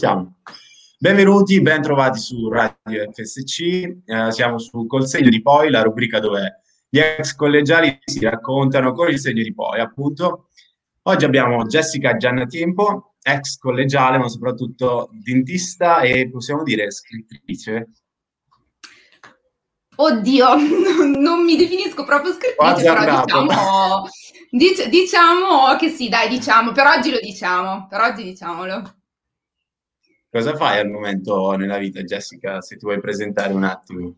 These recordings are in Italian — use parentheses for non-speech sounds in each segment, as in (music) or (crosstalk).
siamo. Benvenuti, ben trovati su Radio FSC. Eh, siamo su Col segno di poi, la rubrica dove gli ex collegiali si raccontano con il segno di poi, appunto. Oggi abbiamo Jessica Giannatempo, ex collegiale, ma soprattutto dentista e possiamo dire scrittrice. Oddio, (laughs) non mi definisco proprio scrittrice, però diciamo, dic- diciamo che sì, dai, diciamo, per oggi lo diciamo, per oggi diciamolo. Cosa fai al momento nella vita, Jessica, se ti vuoi presentare un attimo?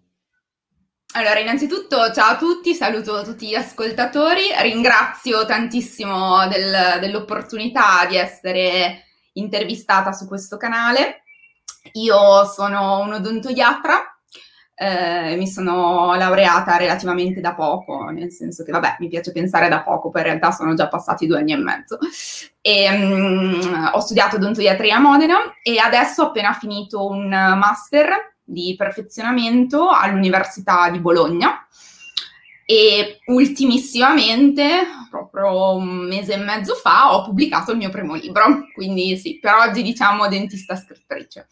Allora, innanzitutto ciao a tutti, saluto tutti gli ascoltatori, ringrazio tantissimo del, dell'opportunità di essere intervistata su questo canale. Io sono un odontoiatra, eh, mi sono laureata relativamente da poco, nel senso che, vabbè, mi piace pensare da poco, poi in realtà sono già passati due anni e mezzo. E, um, ho studiato odontoiatria a Modena e adesso ho appena finito un master di perfezionamento all'Università di Bologna. E ultimissimamente, proprio un mese e mezzo fa, ho pubblicato il mio primo libro, quindi sì, per oggi diciamo dentista scrittrice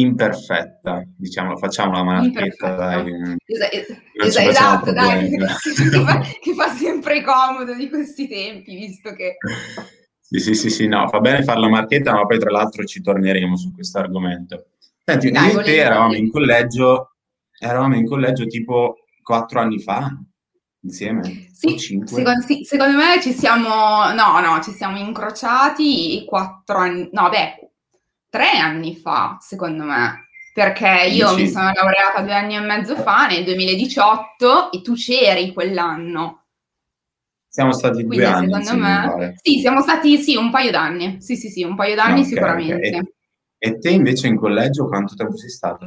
imperfetta, diciamo, facciamo la marchetta, dai. Esa, esatto, dai, (laughs) che fa, che fa sempre comodo di questi tempi, visto che... Sì, sì, sì, sì, no, fa bene fare la marchetta, ma poi tra l'altro ci torneremo su questo argomento. Senti, dai, io e te eravamo in collegio, eravamo in collegio tipo quattro anni fa, insieme? Sì, secondo, sì, secondo me ci siamo, no, no, ci siamo incrociati quattro anni, no, beh, tre anni fa, secondo me, perché io Dici? mi sono laureata due anni e mezzo fa, nel 2018, e tu c'eri quell'anno. Siamo stati Quindi, due anni. Secondo me, sì, siamo stati sì, un paio d'anni. Sì, sì, sì, un paio d'anni okay, sicuramente. Okay. E, e te invece in collegio quanto tempo sei stata?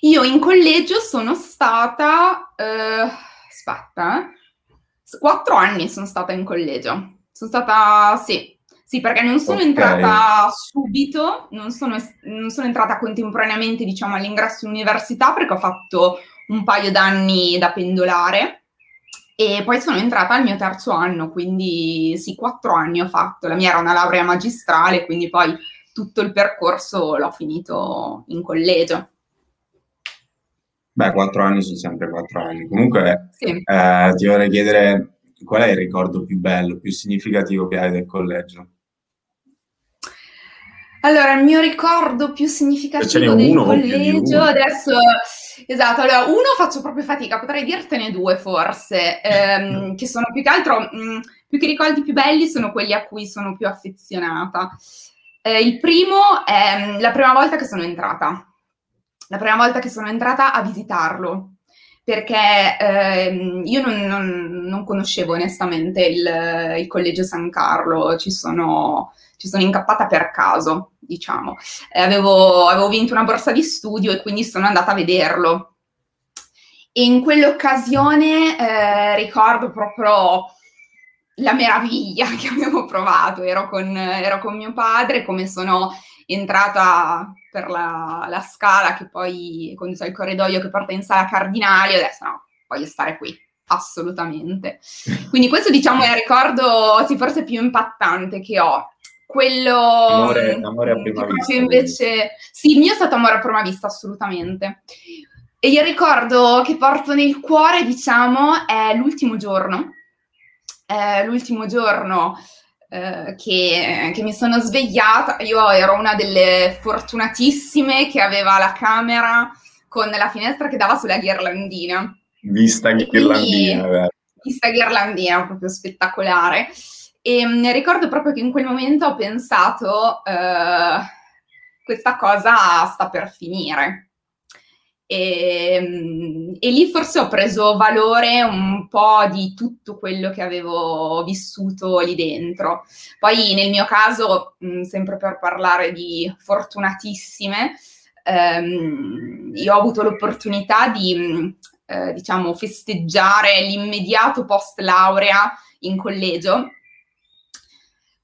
Io in collegio sono stata, eh, aspetta, eh, quattro anni sono stata in collegio. Sono stata, sì, sì, perché non sono okay. entrata subito, non sono, non sono, entrata contemporaneamente, diciamo, all'ingresso all'università perché ho fatto un paio d'anni da pendolare e poi sono entrata al mio terzo anno, quindi sì, quattro anni ho fatto. La mia era una laurea magistrale, quindi poi tutto il percorso l'ho finito in collegio. Beh, quattro anni sono sempre quattro anni. Comunque, sì. eh, ti vorrei chiedere qual è il ricordo più bello, più significativo che hai del collegio? Allora, il mio ricordo più significativo del collegio, adesso, esatto, allora, uno faccio proprio fatica, potrei dirtene due forse, ehm, (laughs) che sono più che altro, mh, mm, più che ricordi più belli, sono quelli a cui sono più affezionata. Eh, il primo è mm, la prima volta che sono entrata, la prima volta che sono entrata a visitarlo, perché ehm, io non, non, non, conoscevo onestamente il, il Collegio San Carlo, ci sono ci sono incappata per caso, diciamo. Eh, avevo, avevo vinto una borsa di studio e quindi sono andata a vederlo. E in quell'occasione eh, ricordo proprio la meraviglia (laughs) che abbiamo provato. Ero con, ero con mio padre, come sono entrata per la, la scala che poi conduce al corridoio che porta in sala Cardinali, ho detto no, voglio stare qui, assolutamente. Quindi questo diciamo è il ricordo sì, forse più impattante che ho. Quello amore, amore a prima vista invece sì il mio è stato amore a prima vista assolutamente. E il ricordo che porto nel cuore diciamo è l'ultimo giorno. È l'ultimo giorno eh, che, che, mi sono svegliata. Io ero una delle fortunatissime che aveva la camera con la finestra che dava sulla ghirlandina. Vista ghirlandina quindi, vista ghirlandina proprio spettacolare. E mh, mm, ricordo proprio che in quel momento ho pensato, eh, questa cosa sta per finire. E, mm, e, lì forse ho preso valore un po' di tutto quello che avevo vissuto lì dentro. Poi nel mio caso, mm, sempre per parlare di fortunatissime, ehm, io ho avuto l'opportunità di, eh, diciamo, festeggiare l'immediato post laurea in collegio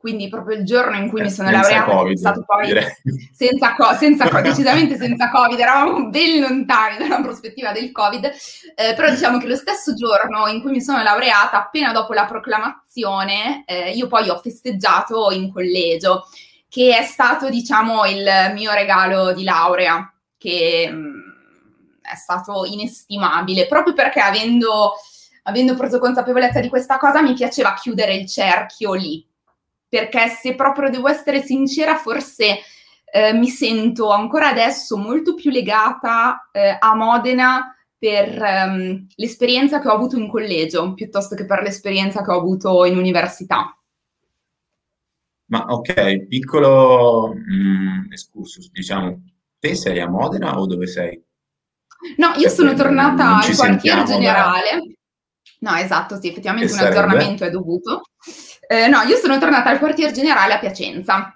quindi proprio il giorno in cui mi sono laureata COVID, è stato poi senza, co- senza co- (laughs) decisamente senza Covid, eravamo ben lontani dalla prospettiva del Covid, eh, però diciamo che lo stesso giorno in cui mi sono laureata, appena dopo la proclamazione, eh, io poi ho festeggiato in collegio che è stato, diciamo, il mio regalo di laurea, che mh, mm, è stato inestimabile, proprio perché avendo, avendo preso consapevolezza di questa cosa mi piaceva chiudere il cerchio lì, perché se proprio devo essere sincera, forse eh, mi sento ancora adesso molto più legata eh, a Modena per um, l'esperienza che ho avuto in collegio piuttosto che per l'esperienza che ho avuto in università. Ma ok, piccolo mm, excursus, diciamo, te sei a Modena o dove sei? No, io sono tornata al quartier generale. Da... No, esatto, sì, effettivamente un aggiornamento è dovuto. Eh, no, io sono tornata al quartier generale a Piacenza,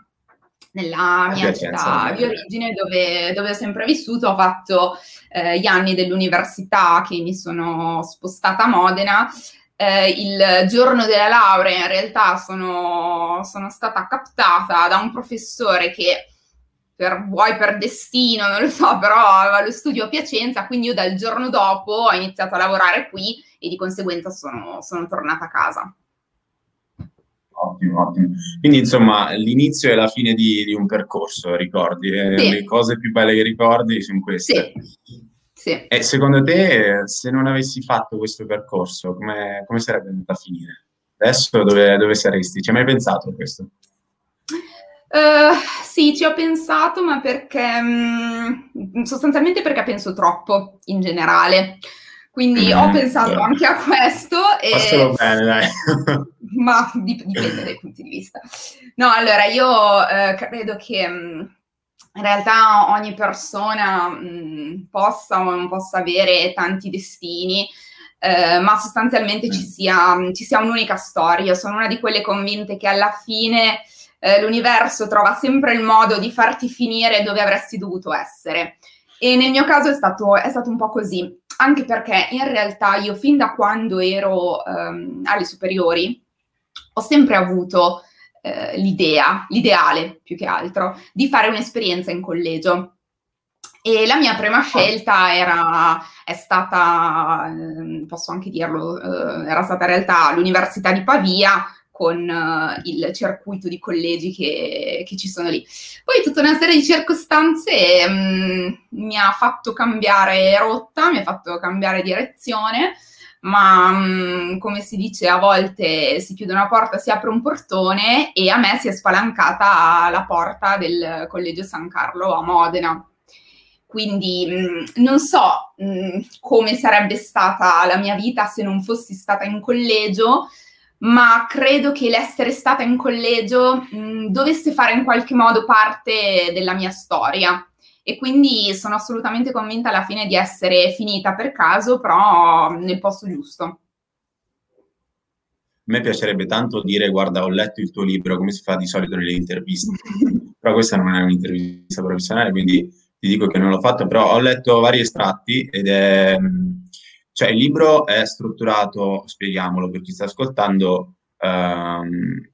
nella mia Piacenza, città di origine, dove, dove, ho sempre vissuto. Ho fatto eh, gli anni dell'università che mi sono spostata a Modena. Eh, il giorno della laurea in realtà sono, sono stata captata da un professore che per, vuoi per destino, non lo so, però aveva lo studio a Piacenza, quindi io dal giorno dopo ho iniziato a lavorare qui e di conseguenza sono, sono tornata a casa. Ottimo, ottimo. Quindi insomma l'inizio e la fine di, di un percorso, ricordi? Eh, sì. Le cose più belle che ricordi sono queste. Sì. Sì. E secondo te, se non avessi fatto questo percorso, come, come sarebbe andata a finire? Adesso dove, dove saresti? Ci hai mai pensato a questo? Uh, sì, ci ho pensato, ma perché mh, mm, sostanzialmente perché penso troppo in generale. Quindi mm, ho pensato sì. anche a questo. E... Passalo bene, dai. (laughs) ma dipende dai punti di vista. No, allora io eh, credo che mh, mm, in realtà ogni persona mh, possa o non possa avere tanti destini. Eh, ma sostanzialmente ci sia, ci sia un'unica storia. Sono una di quelle convinte che alla fine eh, l'universo trova sempre il modo di farti finire dove avresti dovuto essere. E nel mio caso è stato, è stato un po' così, anche perché in realtà io fin da quando ero ehm, alle superiori ho sempre avuto eh, l'idea, l'ideale più che altro, di fare un'esperienza in collegio. E la mia prima scelta era, è stata, eh, posso anche dirlo, eh, era stata in realtà l'Università di Pavia, con uh, il circuito di collegi che, che, ci sono lì. Poi tutta una serie di circostanze um, mi ha fatto cambiare rotta, mi ha fatto cambiare direzione, ma um, come si dice a volte si chiude una porta, si apre un portone e a me si è spalancata la porta del collegio San Carlo a Modena. Quindi mh, non so mh, come sarebbe stata la mia vita se non fossi stata in collegio, ma credo che l'essere stata in collegio dovesse fare in qualche modo parte della mia storia e quindi sono assolutamente convinta alla fine di essere finita per caso, però nel posto giusto. A me piacerebbe tanto dire guarda ho letto il tuo libro come si fa di solito nelle interviste, (laughs) però questa non è un'intervista professionale, quindi ti dico che non l'ho fatto, però ho letto vari estratti ed è cioè il libro è strutturato, spieghiamolo per chi sta ascoltando, um,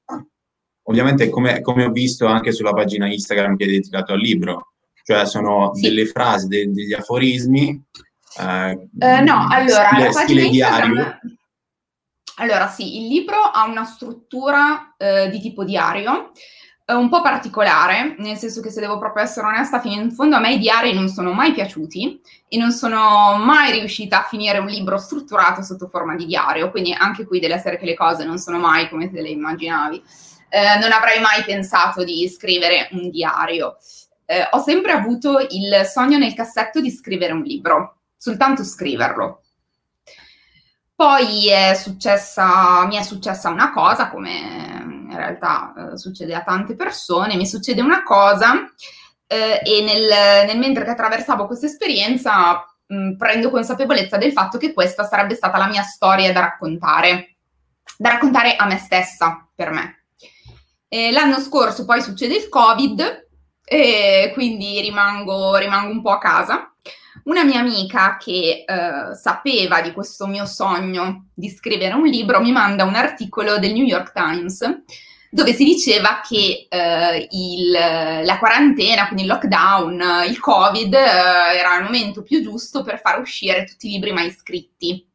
ovviamente come, come, ho visto anche sulla pagina Instagram che è dedicato al libro, cioè sono sì. delle frasi, de, degli aforismi. Eh, uh, no, allora, stile, la pagina Instagram... Allora sì, il libro ha una struttura uh, di tipo diario, un po' particolare, nel senso che se devo proprio essere onesta fino in fondo, a me i diari non sono mai piaciuti e non sono mai riuscita a finire un libro strutturato sotto forma di diario, quindi anche qui delle essere che le cose non sono mai come te le immaginavi. Eh, non avrei mai pensato di scrivere un diario. Eh, ho sempre avuto il sogno nel cassetto di scrivere un libro, soltanto scriverlo. Poi è successa, mi è successa una cosa, come in realtà eh, succede a tante persone, mi succede una cosa eh, e nel, nel, mentre che attraversavo questa esperienza mh, prendo consapevolezza del fatto che questa sarebbe stata la mia storia da raccontare, da raccontare a me stessa, per me. E l'anno scorso poi succede il Covid e quindi rimango, rimango un po' a casa una mia amica che eh, sapeva di questo mio sogno di scrivere un libro mi manda un articolo del New York Times dove si diceva che eh, il, la quarantena, quindi il lockdown, il Covid, eh, era il momento più giusto per far uscire tutti i libri mai scritti.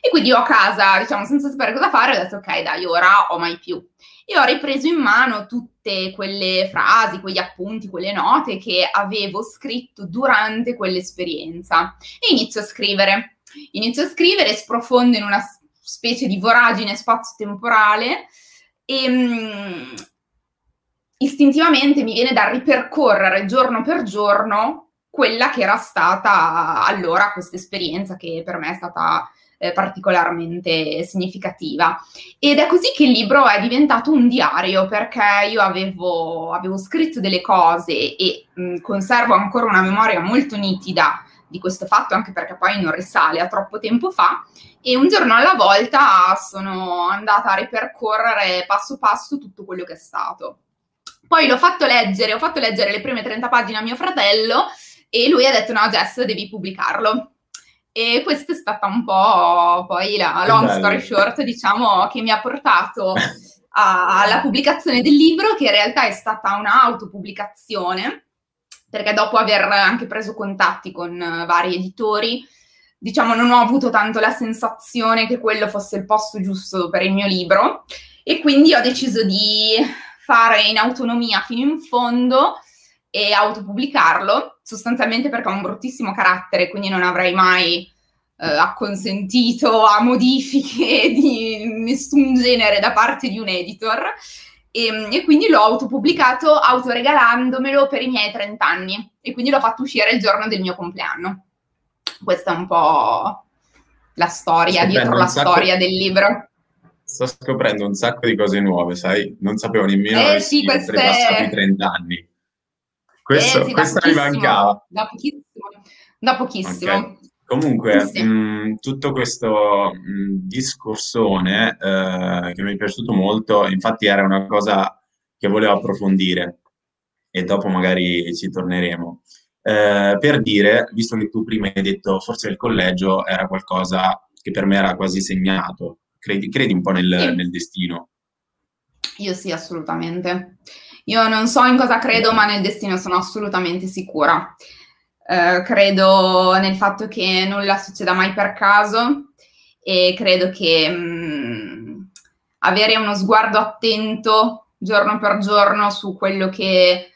E quindi io a casa, diciamo, senza sapere cosa fare, ho detto ok, dai, ora ho mai più. E ho ripreso in mano tutte quelle frasi, quegli appunti, quelle note che avevo scritto durante quell'esperienza e inizio a scrivere. Inizio a scrivere, sprofondo in una specie di voragine spazio-temporale e mh, istintivamente mi viene da ripercorrere giorno per giorno quella che era stata allora questa esperienza che per me è stata eh, particolarmente significativa. Ed è così che il libro è diventato un diario perché io avevo, avevo scritto delle cose e mh, conservo ancora una memoria molto nitida di questo fatto, anche perché poi non risale a troppo tempo fa. E un giorno alla volta sono andata a ripercorrere passo passo tutto quello che è stato. Poi l'ho fatto leggere, ho fatto leggere le prime 30 pagine a mio fratello e lui ha detto no Jess devi pubblicarlo. E questa è stata un po' poi la long story short, diciamo, che mi ha portato alla pubblicazione del libro, che in realtà è stata un'autopubblicazione, perché dopo aver anche preso contatti con vari editori, diciamo, non ho avuto tanto la sensazione che quello fosse il posto giusto per il mio libro. E quindi ho deciso di fare in autonomia fino in fondo e autopubblicarlo, sostanzialmente perché ha un bruttissimo carattere, quindi non avrei mai eh, acconsentito a modifiche (laughs) di nessun genere da parte di un editor. E, e, quindi l'ho autopubblicato autoregalandomelo per i miei 30 anni e quindi l'ho fatto uscire il giorno del mio compleanno. Questa è un po' la storia, Sto dietro la sacco... storia del libro sto scoprendo un sacco di cose nuove, sai? Non sapevo nemmeno eh, sì, queste... passati 30 anni. Questo, eh, sì, questa mi mancava. Da pochissimo. Da pochissimo. Okay. Comunque, sì. mh, tutto questo mh, discorsone eh, che mi è piaciuto molto, infatti era una cosa che volevo approfondire e dopo magari ci torneremo. Eh, per dire, visto che tu prima hai detto forse il collegio era qualcosa che per me era quasi segnato, credi, credi un po' nel, sì. nel destino? Io sì, assolutamente. Io non so in cosa credo, ma nel destino sono assolutamente sicura. Uh, credo nel fatto che nulla succeda mai per caso e credo che mh, mm, avere uno sguardo attento giorno per giorno su quello che,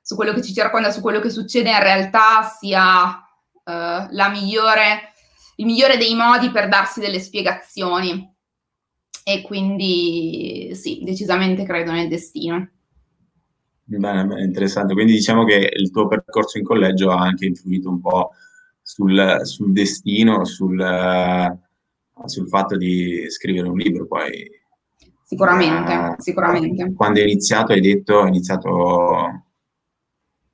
su quello che ci circonda, su quello che succede in realtà sia la migliore, il migliore dei modi per darsi delle spiegazioni. E quindi sì, decisamente credo nel destino. Bene, bene, interessante. Quindi diciamo che il tuo percorso in collegio ha anche influito un po' sul, sul destino, sul, sul, fatto di scrivere un libro. Poi, sicuramente, eh, sicuramente. Quando hai iniziato, hai detto, hai iniziato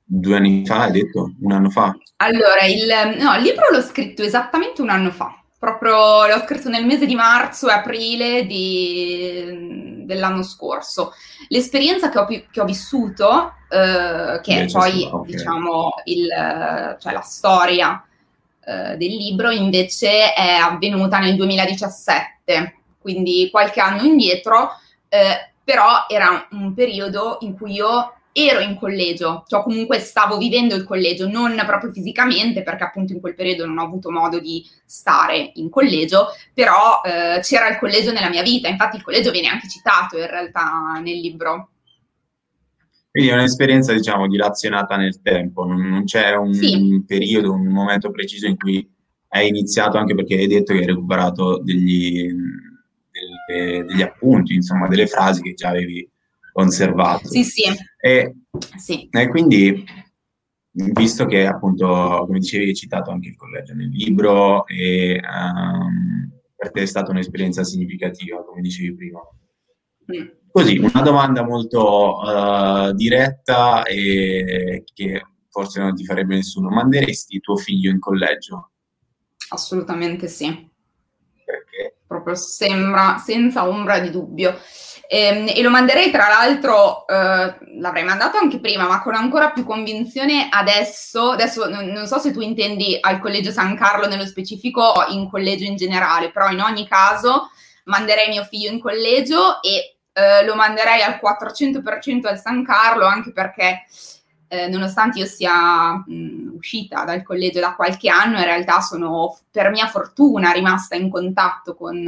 due anni fa, hai detto? Un anno fa? Allora, il, no, il libro l'ho scritto esattamente un anno fa proprio l'ho scritto nel mese di marzo e aprile di, dell'anno scorso. L'esperienza che ho, che ho vissuto, eh, che è poi okay. diciamo il, cioè la storia eh, del libro, invece è avvenuta nel 2017, quindi qualche anno indietro, eh, però era un periodo in cui io ero in collegio, cioè comunque stavo vivendo il collegio, non proprio fisicamente, perché appunto in quel periodo non ho avuto modo di stare in collegio, però eh, c'era il collegio nella mia vita, infatti il collegio viene anche citato in realtà nel libro. Quindi è un'esperienza, diciamo, dilazionata nel tempo, non, c'è un, sì. periodo, un momento preciso in cui hai iniziato, anche perché hai detto che hai recuperato degli, delle, degli appunti, insomma, delle frasi che già avevi conservato. Sì, sì. E, sì. e quindi, visto che appunto, come dicevi, hai citato anche il collegio nel libro e um, per te è stata un'esperienza significativa, come dicevi prima. Mm. Così, una domanda molto uh, diretta e che forse non ti farebbe nessuno. Manderesti tuo figlio in collegio? Assolutamente sì. Perché? Proprio sembra senza ombra di dubbio. E, ehm, e, lo manderei tra l'altro, eh, l'avrei mandato anche prima, ma con ancora più convinzione adesso. Adesso non, non, so se tu intendi al Collegio San Carlo nello specifico o in collegio in generale, però in ogni caso manderei mio figlio in collegio e eh, lo manderei al 400% al San Carlo, anche perché eh, nonostante io sia mh, uscita dal collegio da qualche anno, in realtà sono per mia fortuna rimasta in contatto con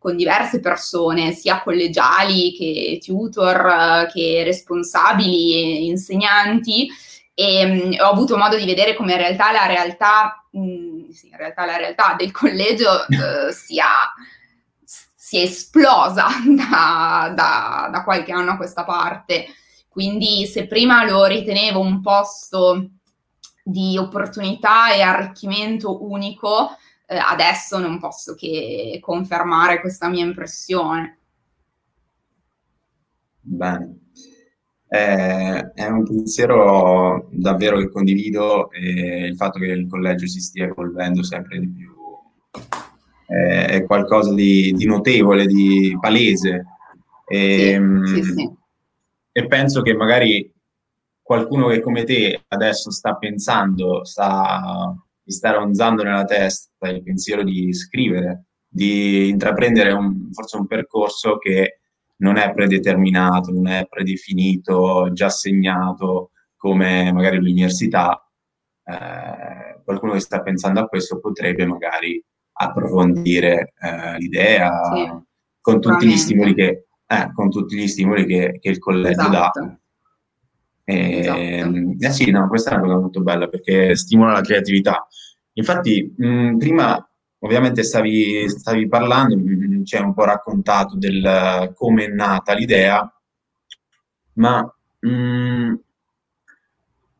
con diverse persone, sia collegiali che tutor, che responsabili, insegnanti, e mm, ho avuto modo di vedere come in realtà la realtà, mh, mm, sì, in realtà la realtà del collegio (laughs) eh, sia, sia, esplosa (laughs) da, da, da qualche anno a questa parte. Quindi se prima lo ritenevo un posto di opportunità e arricchimento unico, eh, adesso non posso che confermare questa mia impressione. Bene. Eh, è un pensiero davvero che condivido e il fatto che il collegio si stia evolvendo sempre di più eh, è qualcosa di, di, notevole, di palese. E, sì, sì, sì. e penso che magari qualcuno che come te adesso sta pensando, sta mi sta ronzando nella testa il pensiero di scrivere, di intraprendere un, forse un percorso che non è predeterminato, non è predefinito, già segnato come magari l'università. Eh, qualcuno che sta pensando a questo potrebbe magari approfondire eh, l'idea sì, con, tutti gli stimoli che, eh, con tutti gli stimoli che, che il collegio esatto. dà. Esatto. eh sì, no, questa è una cosa molto bella perché stimola la creatività. Infatti, mh, prima ovviamente stavi, stavi parlando, ci hai un po' raccontato del come è nata l'idea, ma mh,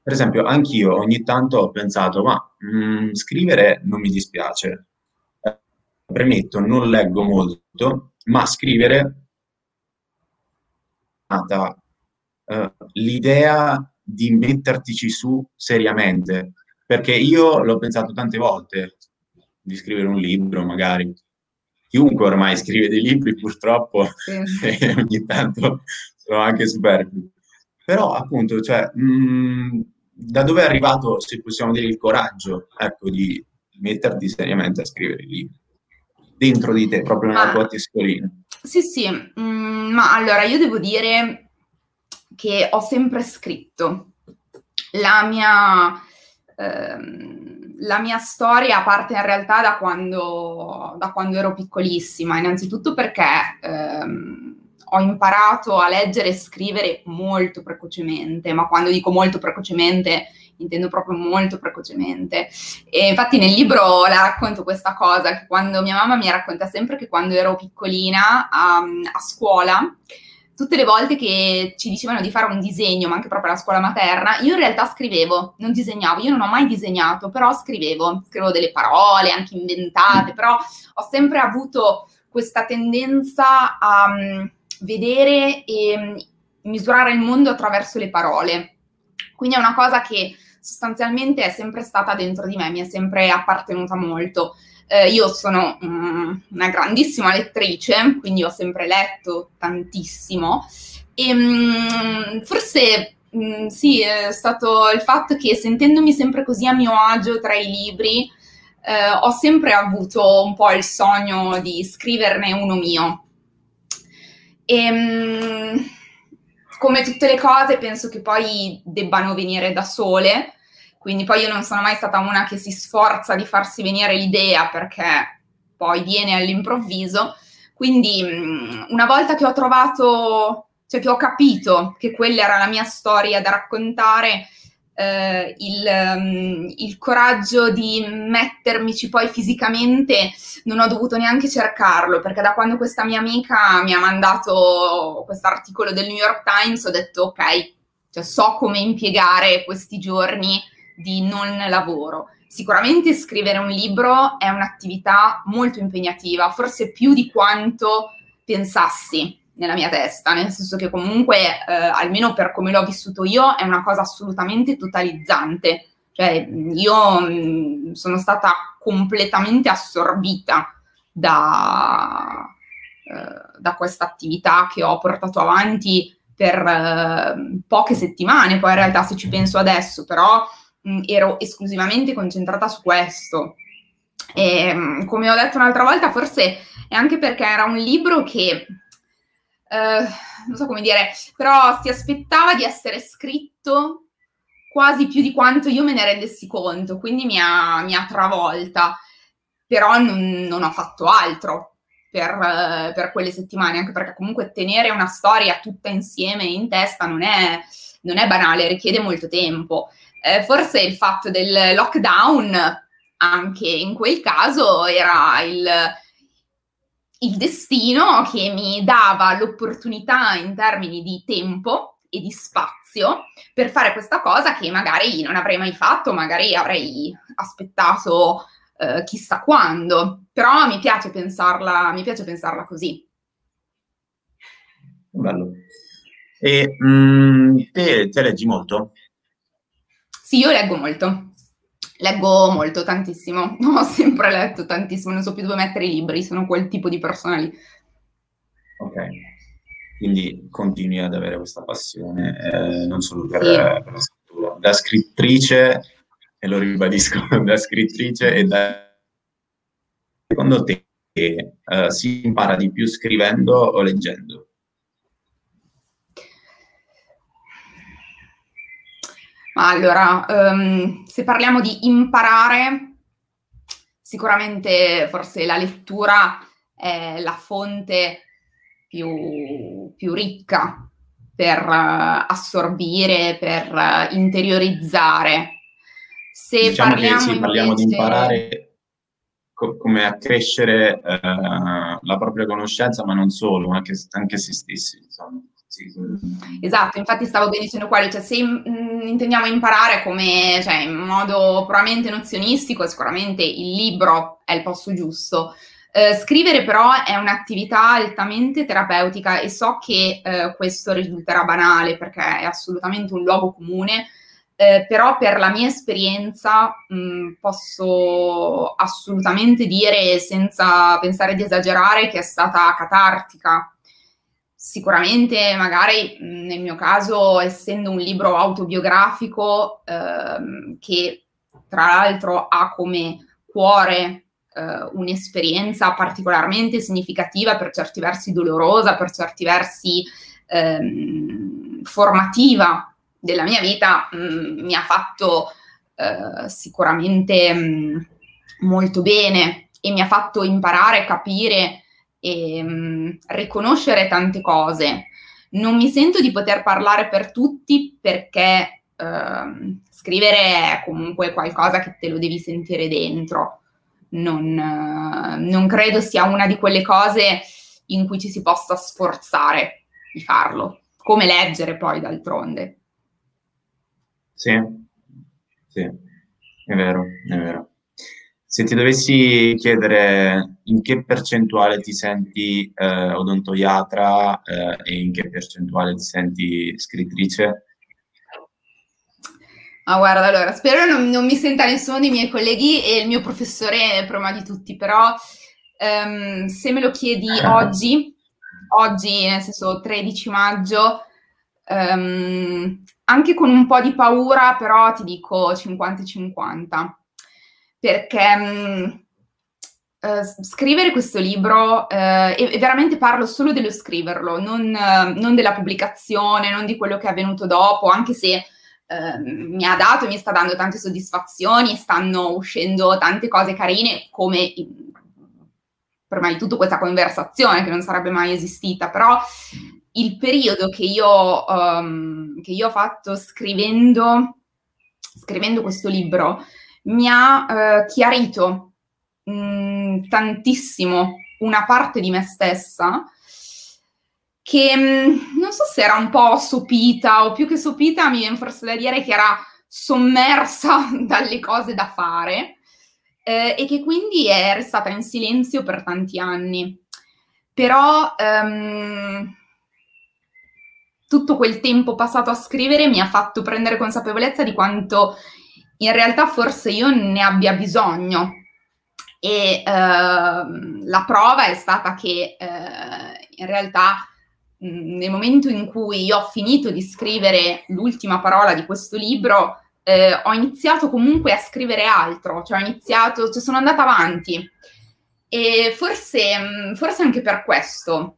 per esempio anch'io ogni tanto ho pensato, ma scrivere non mi dispiace. Eh, premetto, non leggo molto, ma scrivere nata eh, l'idea di mettertici su seriamente, perché io l'ho pensato tante volte di scrivere un libro, magari. Chiunque ormai scrive dei libri, purtroppo, sì. (laughs) ogni tanto sono anche superflui. Però, appunto, cioè, mh, mm, da dove è arrivato, se possiamo dire, il coraggio, ecco, di metterti seriamente a scrivere i libri? Dentro di te, proprio nella ah, tua tescolina. Sì, sì, mm, ma allora io devo dire che ho sempre scritto. La mia, ehm, la mia storia parte in realtà da quando, da quando ero piccolissima, innanzitutto perché ehm, ho imparato a leggere e scrivere molto precocemente, ma quando dico molto precocemente intendo proprio molto precocemente. E infatti nel libro la racconto questa cosa, che quando mia mamma mi racconta sempre che quando ero piccolina a, a scuola, tutte le volte che ci dicevano di fare un disegno, ma anche proprio alla scuola materna, io in realtà scrivevo, non disegnavo, io non ho mai disegnato, però scrivevo, scrivevo delle parole anche inventate, però ho sempre avuto questa tendenza a um, vedere e um, misurare il mondo attraverso le parole. Quindi è una cosa che sostanzialmente è sempre stata dentro di me, mi è sempre appartenuta molto. Eh, io sono um, una grandissima lettrice, quindi ho sempre letto tantissimo e um, forse um, sì, è stato il fatto che sentendomi sempre così a mio agio tra i libri, eh, ho sempre avuto un po' il sogno di scriverne uno mio. E, come tutte le cose, penso che poi debbano venire da sole quindi poi io non sono mai stata una che si sforza di farsi venire l'idea perché poi viene all'improvviso. Quindi mm, una volta che ho trovato, cioè che ho capito che quella era la mia storia da raccontare, eh, il, um, il, coraggio di mettermici poi fisicamente non ho dovuto neanche cercarlo, perché da quando questa mia amica mi ha mandato questo articolo del New York Times ho detto ok, cioè so come impiegare questi giorni di non lavoro. Sicuramente scrivere un libro è un'attività molto impegnativa, forse più di quanto pensassi nella mia testa, nel senso che comunque, eh, almeno per come l'ho vissuto io, è una cosa assolutamente totalizzante. Cioè, io mh, sono stata completamente assorbita da, eh, da questa attività che ho portato avanti per eh, poche settimane, poi in realtà se ci penso adesso, però mh, mm, ero esclusivamente concentrata su questo. E, mm, come ho detto un'altra volta, forse è anche perché era un libro che, eh, non so come dire, però si aspettava di essere scritto quasi più di quanto io me ne rendessi conto, quindi mi ha, mi ha travolta, però non, non ho fatto altro. per, uh, per, quelle settimane, anche perché comunque tenere una storia tutta insieme in testa non è, non è banale, richiede molto tempo. Eh, forse il fatto del lockdown, anche in quel caso, era il, il destino che mi dava l'opportunità in termini di tempo e di spazio per fare questa cosa che magari non avrei mai fatto, magari avrei aspettato eh, chissà quando, però mi piace pensarla, mi piace pensarla così. Bello. E mh, mm, te, te leggi molto? Sì, io leggo molto. Leggo molto, tantissimo. (laughs) Ho sempre letto tantissimo, non so più dove mettere i libri, sono quel tipo di persona lì. Ok, quindi continui ad avere questa passione, eh, non solo per, sì. per, la scrittura. Da scrittrice, e lo ribadisco, (laughs) da scrittrice e da... Secondo te eh, si impara di più scrivendo o leggendo? Allora, um, se parliamo di imparare, sicuramente forse la lettura è la fonte più, più ricca per uh, assorbire, per uh, interiorizzare. Se diciamo parliamo, che, sì, parliamo invece... di imparare co- come accrescere uh, la propria conoscenza, ma non solo, anche, anche se stessi, insomma. Esatto, infatti stavo ben dicendo quello, cioè se mh, mm, intendiamo imparare come, cioè, in modo puramente nozionistico, sicuramente il libro è il posto giusto. Eh, scrivere però è un'attività altamente terapeutica e so che eh, questo risulterà banale perché è assolutamente un luogo comune, eh, però per la mia esperienza mh, posso assolutamente dire senza pensare di esagerare che è stata catartica Sicuramente, magari nel mio caso, essendo un libro autobiografico ehm, che tra l'altro ha come cuore eh, un'esperienza particolarmente significativa, per certi versi dolorosa, per certi versi ehm, formativa della mia vita, mh, mi ha fatto eh, sicuramente mh, molto bene e mi ha fatto imparare, capire e mh, mm, riconoscere tante cose. Non mi sento di poter parlare per tutti perché uh, scrivere è comunque qualcosa che te lo devi sentire dentro. Non, uh, non credo sia una di quelle cose in cui ci si possa sforzare di farlo, come leggere poi d'altronde. Sì, sì, è vero, è vero. Se ti dovessi chiedere in che percentuale ti senti eh, odontoiatra eh, e in che percentuale ti senti scrittrice? Ah, guarda, allora, spero non, non mi senta nessuno dei miei colleghi e il mio professore prima di tutti, però um, se me lo chiedi oggi, oggi nel senso 13 maggio, um, anche con un po' di paura, però ti dico 50-50 perché mh, uh, scrivere questo libro, uh, e, e, veramente parlo solo dello scriverlo, non, uh, non, della pubblicazione, non di quello che è avvenuto dopo, anche se mi ha dato e mi sta dando tante soddisfazioni, stanno uscendo tante cose carine, come prima di tutto questa conversazione che non sarebbe mai esistita, però il periodo che io, um, che io ho fatto scrivendo, scrivendo questo libro mi ha eh, chiarito mh, mm, tantissimo una parte di me stessa che mh, mm, non so se era un po' sopita o più che sopita mi viene forse da dire che era sommersa (laughs) dalle cose da fare eh, e che quindi è restata in silenzio per tanti anni. Però ehm, tutto quel tempo passato a scrivere mi ha fatto prendere consapevolezza di quanto in realtà forse io ne abbia bisogno. E eh, la prova è stata che eh, in realtà nel momento in cui io ho finito di scrivere l'ultima parola di questo libro, eh, ho iniziato comunque a scrivere altro, cioè ho iniziato, cioè sono andata avanti. E forse, forse anche per questo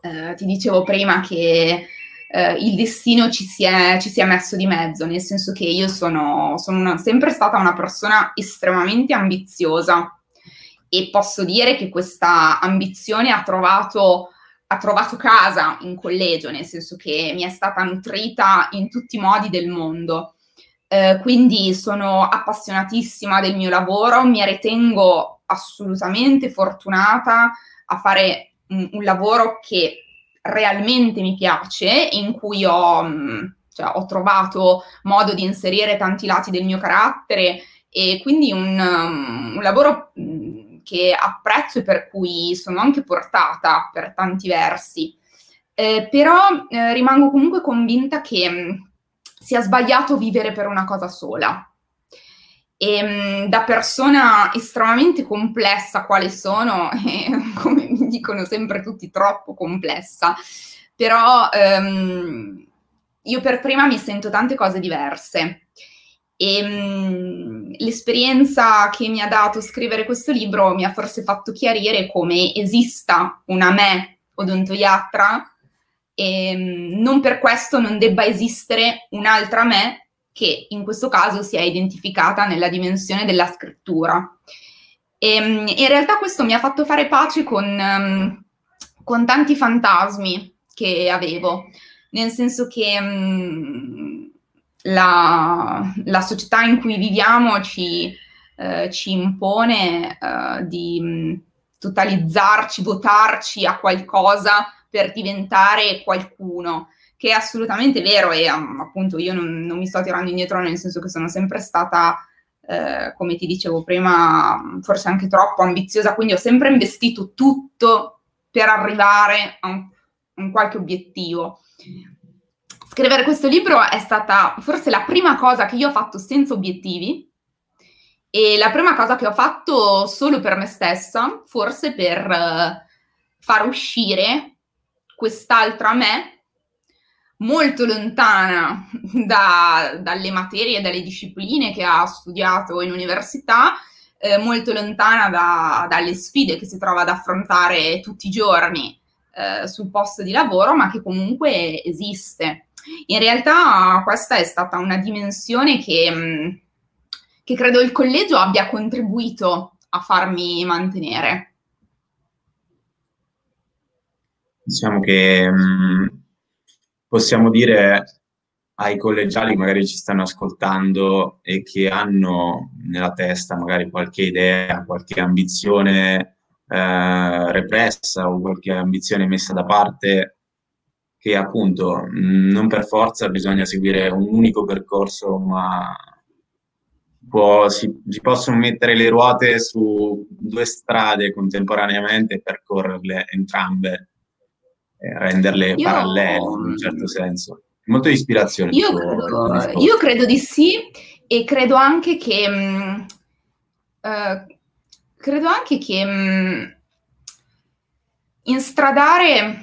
eh, ti dicevo prima che eh, il destino ci si, è, ci si, è, messo di mezzo, nel senso che io sono, sono una, sempre stata una persona estremamente ambiziosa e posso dire che questa ambizione ha trovato, ha trovato casa in collegio, nel senso che mi è stata nutrita in tutti i modi del mondo. Eh, quindi sono appassionatissima del mio lavoro, mi ritengo assolutamente fortunata a fare un, un lavoro che realmente mi piace, in cui ho, mm, cioè, ho trovato modo di inserire tanti lati del mio carattere e quindi un, um, un lavoro mm, che apprezzo e per cui sono anche portata per tanti versi. Eh, però eh, rimango comunque convinta che mm, sia sbagliato vivere per una cosa sola. E mm, da persona estremamente complessa quale sono, (laughs) e come dicono sempre tutti, troppo complessa, però ehm, io per prima mi sento tante cose diverse. E mh, l'esperienza che mi ha dato scrivere questo libro mi ha forse fatto chiarire come esista una me odontoiatra. E mh, non per questo non debba esistere un'altra me che in questo caso si è identificata nella dimensione della scrittura. E, mh, in realtà questo mi ha fatto fare pace con, con tanti fantasmi che avevo, nel senso che la, la società in cui viviamo ci, eh, ci impone eh, di mm, totalizzarci, votarci a qualcosa per diventare qualcuno, che è assolutamente vero e um, appunto io non, non, mi sto tirando indietro nel senso che sono sempre stata, eh, come ti dicevo prima, forse anche troppo ambiziosa, quindi ho sempre investito tutto per arrivare a un, un qualche obiettivo. Scrivere questo libro è stata forse la prima cosa che io ho fatto senza obiettivi e la prima cosa che ho fatto solo per me stessa, forse per uh, far uscire quest'altra me molto lontana da, dalle materie dalle discipline che ha studiato in università, eh, molto lontana da, dalle sfide che si trova ad affrontare tutti i giorni eh, sul posto di lavoro, ma che comunque esiste. In realtà questa è stata una dimensione che, mm, che credo il collegio abbia contribuito a farmi mantenere. Diciamo che mm, possiamo dire ai collegiali che magari ci stanno ascoltando e che hanno nella testa magari qualche idea, qualche ambizione eh, repressa o qualche ambizione messa da parte che appunto non per forza bisogna seguire un unico percorso, ma può, si, si, possono mettere le ruote su due strade contemporaneamente e percorrerle entrambe, e renderle io, parallele in un certo senso. Molto di ispirazione. Io, credo, io credo di sì e credo anche che... Mh, uh, credo anche che mh, instradare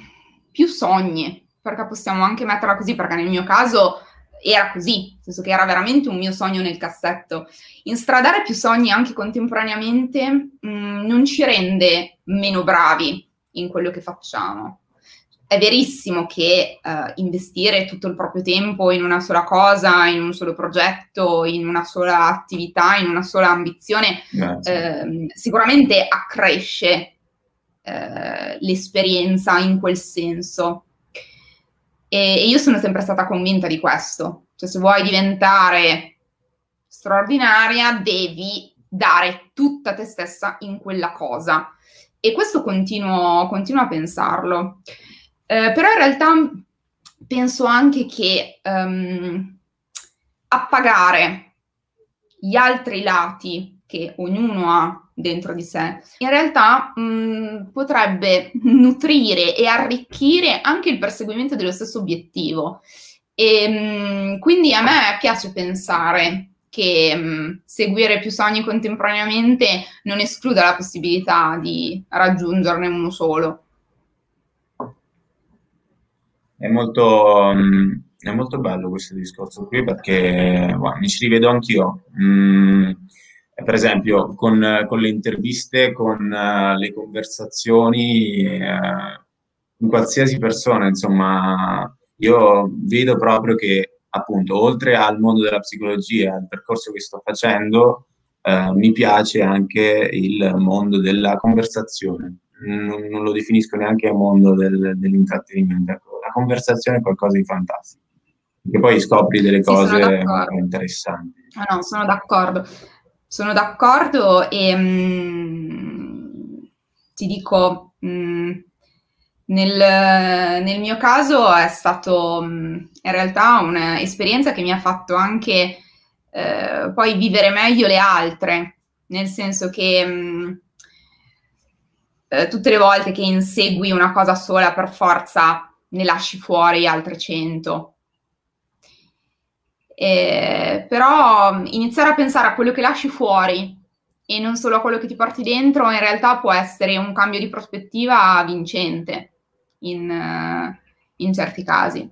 più sogni perché possiamo anche metterla così, perché nel mio caso era così, nel senso che era veramente un mio sogno nel cassetto. Instradare più sogni anche contemporaneamente mh, mm, non ci rende meno bravi in quello che facciamo. È verissimo che uh, investire tutto il proprio tempo in una sola cosa, in un solo progetto, in una sola attività, in una sola ambizione, eh, sicuramente accresce eh, l'esperienza in quel senso. E, io sono sempre stata convinta di questo. Cioè, se vuoi diventare straordinaria, devi dare tutta te stessa in quella cosa. E questo continuo, continuo a pensarlo. Eh, però in realtà penso anche che um, appagare gli altri lati che ognuno ha dentro di sé, in realtà mh, mm, potrebbe nutrire e arricchire anche il perseguimento dello stesso obiettivo. E, mh, mm, quindi a me piace pensare che mh, mm, seguire più sogni contemporaneamente non escluda la possibilità di raggiungerne uno solo. È molto, è molto bello questo discorso qui perché well, mi ci rivedo anch'io. Mm, per esempio con, con, le interviste, con uh, le conversazioni, uh, in qualsiasi persona, insomma, io vedo proprio che appunto oltre al mondo della psicologia, al percorso che sto facendo, uh, eh, mi piace anche il mondo della conversazione. Non, non lo definisco neanche mondo del, dell'intrattenimento. La conversazione è qualcosa di fantastico. Che poi scopri delle sì, cose interessanti. Ah, no, sono d'accordo. Sono d'accordo e mh, mm, ti dico, mh, mm, nel, nel, mio caso è stato mh, mm, in realtà un'esperienza che mi ha fatto anche eh, poi vivere meglio le altre, nel senso che eh, tutte le volte che insegui una cosa sola per forza ne lasci fuori altre cento. Eh, però iniziare a pensare a quello che lasci fuori e non solo a quello che ti porti dentro in realtà può essere un cambio di prospettiva vincente in, uh, in certi casi.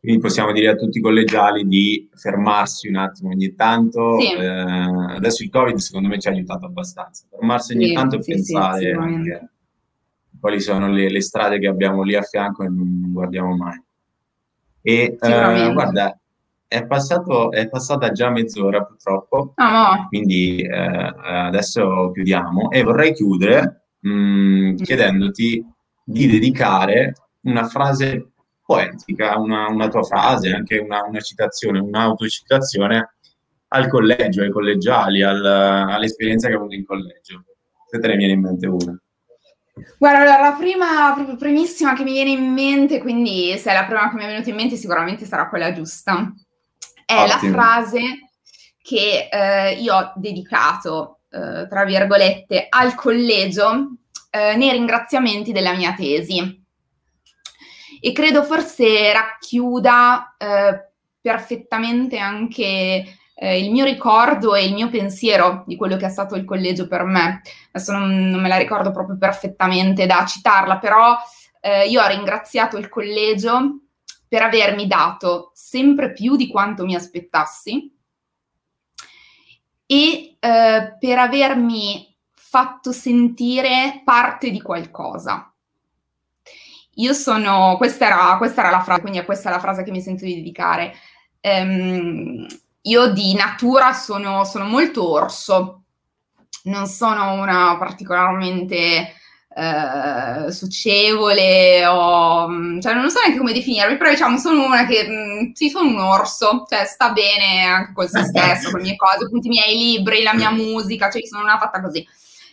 Quindi possiamo dire a tutti i collegiali di fermarsi un attimo ogni tanto. Sì. Eh, adesso il Covid secondo me ci ha aiutato abbastanza. Fermarsi ogni sì, tanto e sì, pensare quali sono le, le, strade che abbiamo lì a fianco e non guardiamo mai. E eh, guarda, è, passato, è, passata già mezz'ora purtroppo, oh, no. quindi eh, adesso chiudiamo e vorrei chiudere mh, mm, chiedendoti di dedicare una frase poetica, una, una tua frase, anche una, una citazione, un'autocitazione al collegio, ai collegiali, al, all'esperienza che hai avuto in collegio. Se te ne viene in mente una. Guarda, la prima, proprio primissima che mi viene in mente, quindi se è la prima che mi è venuta in mente, sicuramente sarà quella giusta. È Ottimo. la frase che eh, io ho dedicato, eh, tra virgolette, al collegio eh, nei ringraziamenti della mia tesi e credo forse racchiuda eh, perfettamente anche eh, il mio ricordo e il mio pensiero di quello che è stato il collegio per me. Adesso non, non me la ricordo proprio perfettamente da citarla, però eh, io ho ringraziato il collegio per avermi dato sempre più di quanto mi aspettassi e eh, per avermi fatto sentire parte di qualcosa. Io sono, questa era, questa era la frase, quindi questa è la frase che mi sento di dedicare. Um, io di natura sono, sono, molto orso, non sono una particolarmente uh, socievole o, cioè non so neanche come definirmi, però diciamo sono una che, mm, sì, sono un orso, cioè sta bene anche con se stesso, con le mie cose, appunto i miei libri, la mia musica, cioè sono una fatta così.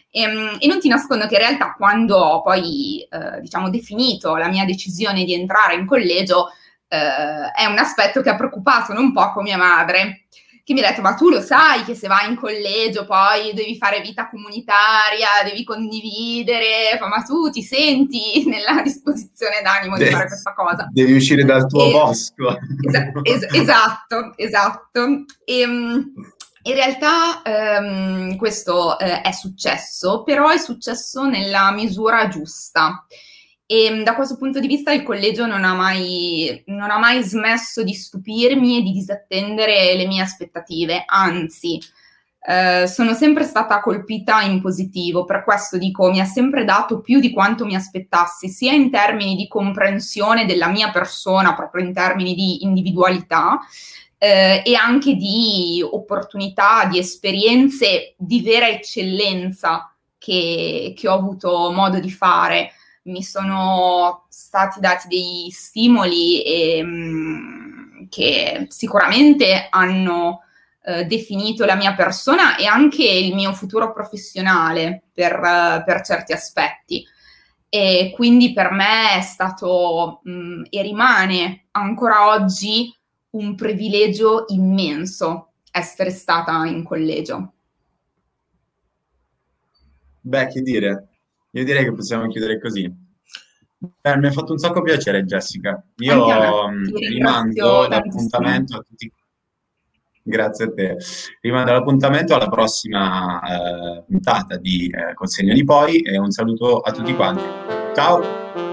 E, ehm, e, non ti nascondo che in realtà quando ho poi eh, diciamo definito la mia decisione di entrare in collegio eh, è un aspetto che ha preoccupato non poco mia madre che mi ha detto ma tu lo sai che se vai in collegio poi devi fare vita comunitaria, devi condividere, ma tu ti senti (laughs) nella disposizione d'animo di fare questa cosa. Devi uscire dal tuo e, bosco. Es- es- esatto, esatto. E, ehm, in realtà ehm, questo eh, è successo, però è successo nella misura giusta. E mm, da questo punto di vista il collegio non ha, mai, non ha mai smesso di stupirmi e di disattendere le mie aspettative, anzi, eh, sono sempre stata colpita in positivo, per questo dico mi ha sempre dato più di quanto mi aspettassi, sia in termini di comprensione della mia persona, proprio in termini di individualità, eh, e anche di opportunità, di esperienze di vera eccellenza che, che ho avuto modo di fare. Mi sono stati dati dei stimoli e, mh, mm, che sicuramente hanno eh, definito la mia persona e anche il mio futuro professionale per, uh, per certi aspetti. E quindi per me è stato mh, mm, e rimane ancora oggi un privilegio immenso essere stata in collegio. Beh, che dire, io direi che possiamo chiudere così. Eh, mi ha fatto un sacco piacere Jessica. Io mm, rimando l'appuntamento a tutti. Grazie a te. Rimando l'appuntamento alla prossima eh, puntata di eh, Consegna di Poi e un saluto a tutti quanti. Ciao!